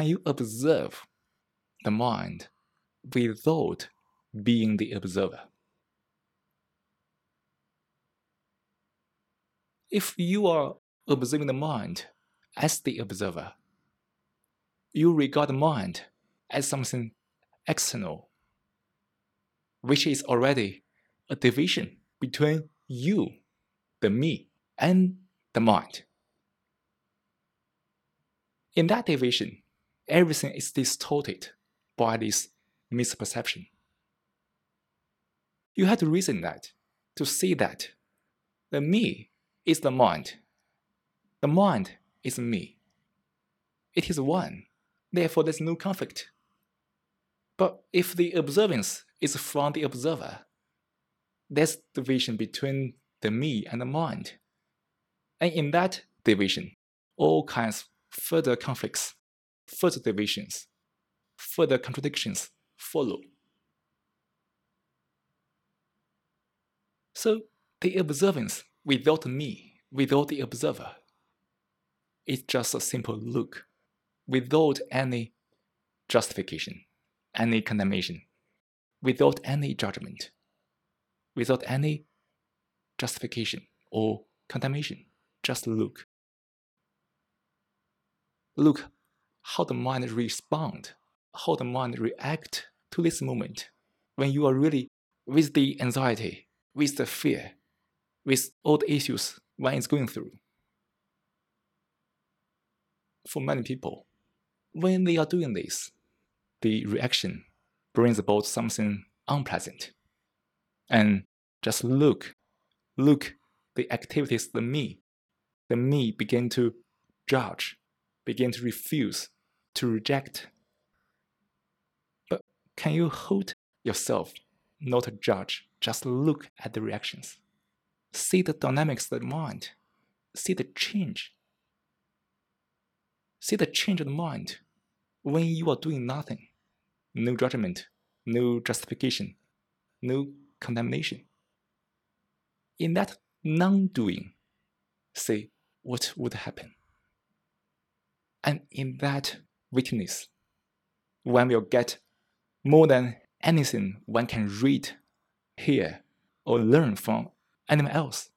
can you observe the mind without being the observer? If you are observing the mind as the observer, you regard the mind as something external, which is already a division between you, the me, and the mind. In that division, everything is distorted by this misperception. You have to reason that, to see that the me is the mind, the mind is me. It is one, therefore there's no conflict. But if the observance is from the observer, there's division between the me and the mind. And in that division, all kinds of further conflicts, further divisions, further contradictions follow. So the observance without me, without the observer, is just a simple look, without any justification, any condemnation, without any judgment, without any justification or condemnation. Just look. Look how the mind respond, how the mind react to this moment when you are really with the anxiety, with the fear, with all the issues one is going through. For many people, when they are doing this, the reaction brings about something unpleasant. And just look, look the activities the me, the me begin to judge, begin to refuse, to reject. But can you hold yourself, not to judge, just look at the reactions? See the dynamics of the mind, see the change. See the change of the mind when you are doing nothing. No judgment, no justification, no condemnation. In that non doing, say what would happen. And in that witness, one will get more than anything one can read, hear, or learn from anyone else.